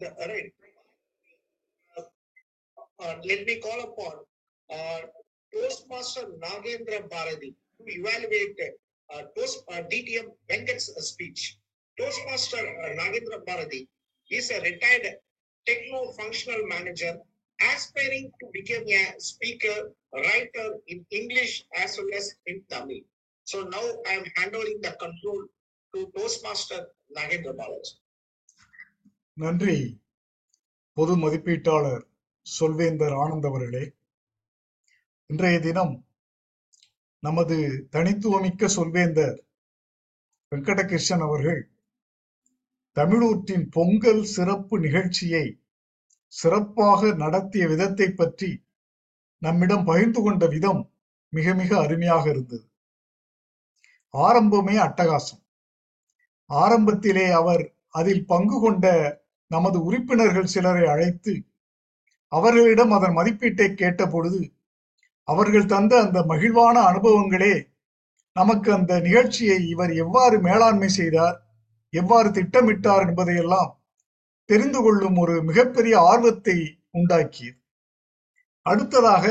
the right. Uh, uh, let me call upon uh, Toastmaster Nagendra Bharati to evaluate uh, Toast, uh, DTM Venkat's speech. Toastmaster uh, Nagendra Bharati is a retired techno-functional manager aspiring to become a speaker, writer in English as well as in Tamil. So now I am handling the control to Toastmaster Nagendra Balaji. நன்றி. பொது மதிப்பீட்டாளர் சொல்வேந்தர் ஆனந்த் அவர்களே. இன்றைய தினம் நமது தனித்துவமிக்க சொல்வேந்தர் வெங்கடகிருஷ்ணன் அவர்கள் தமிழூற்றின் பொங்கல் சிறப்பு நிகழ்ச்சியை சிறப்பாக நடத்திய விதத்தை பற்றி நம்மிடம் பகிர்ந்து கொண்ட விதம் மிக மிக அருமையாக இருந்தது. ஆரம்பமே அட்டகாசம். ஆரம்பத்திலே அவர் அதில் பங்கு கொண்ட நமது உறுப்பினர்கள் சிலரை அழைத்து அவர்களிடம் அதன் மதிப்பீட்டை கேட்ட பொழுது அவர்கள் தந்த அந்த மகிழ்வான அனுபவங்களே நமக்கு அந்த நிகழ்ச்சியை இவர் எவ்வாறு மேலாண்மை செய்தார் எவ்வாறு திட்டமிட்டார் என்பதையெல்லாம் தெரிந்து கொள்ளும் ஒரு மிகப்பெரிய ஆர்வத்தை உண்டாக்கியது. அடுத்ததாக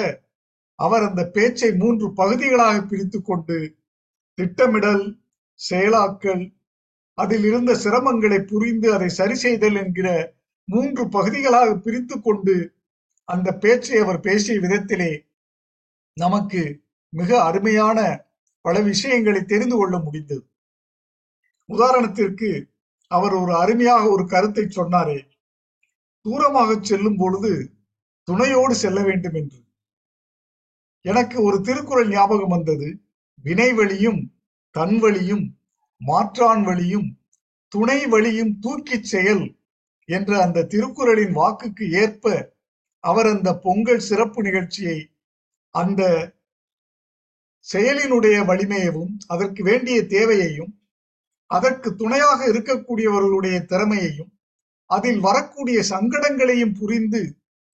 அவர் அந்த பேச்சை மூன்று பகுதிகளாக பிரித்து கொண்டு திட்டமிடல் செயலாக்கல் அதில் இருந்த சிரமங்களை புரிந்து அதை சரி செய்தல் என்கிற மூன்று பகுதிகளாக பிரித்து கொண்டு அந்த பேச்சை அவர் பேசிய விதத்திலே நமக்கு மிக அருமையான பல விஷயங்களை தெரிந்து கொள்ள முடிந்தது. உதாரணத்திற்கு அவர் ஒரு அருமையாக ஒரு கருத்தை சொன்னாரே தூரமாக செல்லும் பொழுது துணையோடு செல்ல வேண்டும் என்று. எனக்கு ஒரு திருக்குறள் ஞாபகம் வந்தது வினை வழியும் தன் வழியும் மாற்றான் வழியும் துணை வழியும் தூக்கிச் செயல் என்ற அந்த திருக்குறளின் வாக்குக்கு ஏற்ப அவர் அந்த பொங்கல் சிறப்பு நிகழ்ச்சியை அந்த செயலினுடைய வலிமையவும் அதற்கு வேண்டிய தேவையையும் அதற்கு துணையாக இருக்கக்கூடியவர்களுடைய திறமையையும் அதில் வரக்கூடிய சங்கடங்களையும் புரிந்து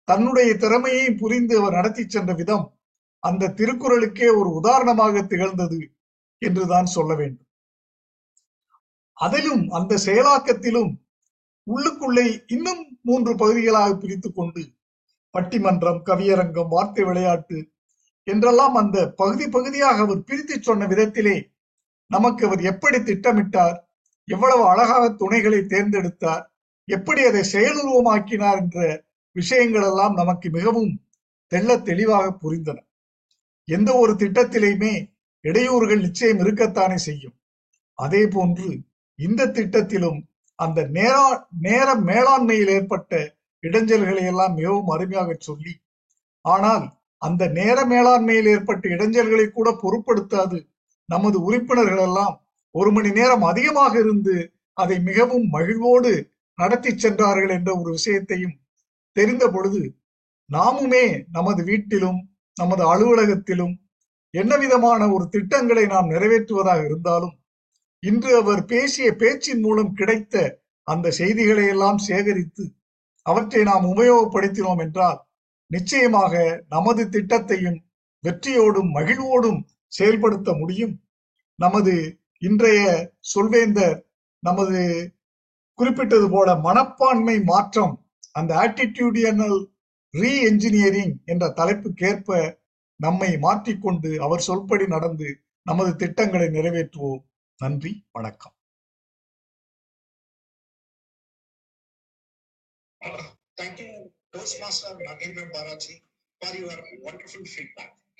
தன்னுடைய திறமையையும் புரிந்து அவர் நடத்தி சென்ற விதம் அந்த திருக்குறளுக்கே ஒரு உதாரணமாக திகழ்ந்தது என்றுதான் சொல்ல வேண்டும். அதிலும் அந்த செயலாக்கத்திலும் உள்ளுக்குள்ளே இன்னும் மூன்று பகுதிகளாக பிரித்து கொண்டு பட்டிமன்றம் கவியரங்கம் வார்த்தை விளையாட்டு என்றெல்லாம் அந்த பகுதி பகுதியாக அவர் பிரித்து சொன்ன விதத்திலே நமக்கு அவர் எப்படி திட்டமிட்டார் எவ்வளவு அழகாக துணைகளை தேர்ந்தெடுத்தார் எப்படி அதை செயலுருவமாக்கினார் என்ற விஷயங்கள் எல்லாம் நமக்கு மிகவும் தெள்ள தெளிவாக புரிந்தன. எந்த ஒரு திட்டத்திலையுமே இடையூறுகள் நிச்சயம் இருக்கத்தானே செய்யும். அதே போன்று இந்த திட்டத்திலும் அந்த நேர நேர மேலாண்மையில் ஏற்பட்ட இடைஞ்சல்களை எல்லாம் மிகவும் அருமையாக சொல்லி ஆனால் அந்த நேர மேலாண்மையில் ஏற்பட்ட இடைஞ்சல்களை கூட பொருட்படுத்தாது. நமது உறுப்பினர்கள் எல்லாம் ஒரு மணி நேரம் அதிகமாக இருந்து அதை மிகவும் மகிழ்வோடு நடத்தி சென்றார்கள் என்ற ஒரு விஷயத்தையும் தெரிந்த பொழுது நாமுமே நமது வீட்டிலும் நமது அலுவலகத்திலும் என்ன விதமான ஒரு திட்டங்களை நாம் நிறைவேற்றுவதாக இருந்தாலும் இன்று அவர் பேசிய பேச்சின் மூலம் கிடைத்த அந்த செய்திகளை எல்லாம் சேகரித்து அவற்றை நாம் உபயோகப்படுத்தினோம் என்றால் நிச்சயமாக நமது திட்டத்தையும் வெற்றியோடும் மகிழ்வோடும் செயல்படுத்த முடியும். நமது இன்றைய சொல்வேந்தர் நமது குறிப்பிட்டது போல மனப்பான்மை மாற்றம் அந்த ஆட்டிடியூடியனல் ரீ என்ஜினியரிங் என்ற தலைப்புக்கேற்ப நம்மை மாற்றிக்கொண்டு அவர் சொல்படி நடந்து நமது திட்டங்களை நிறைவேற்றுவோம். நன்றி வணக்கம் Thank you, Toastmaster Nagendra Balaji, for your wonderful feedback.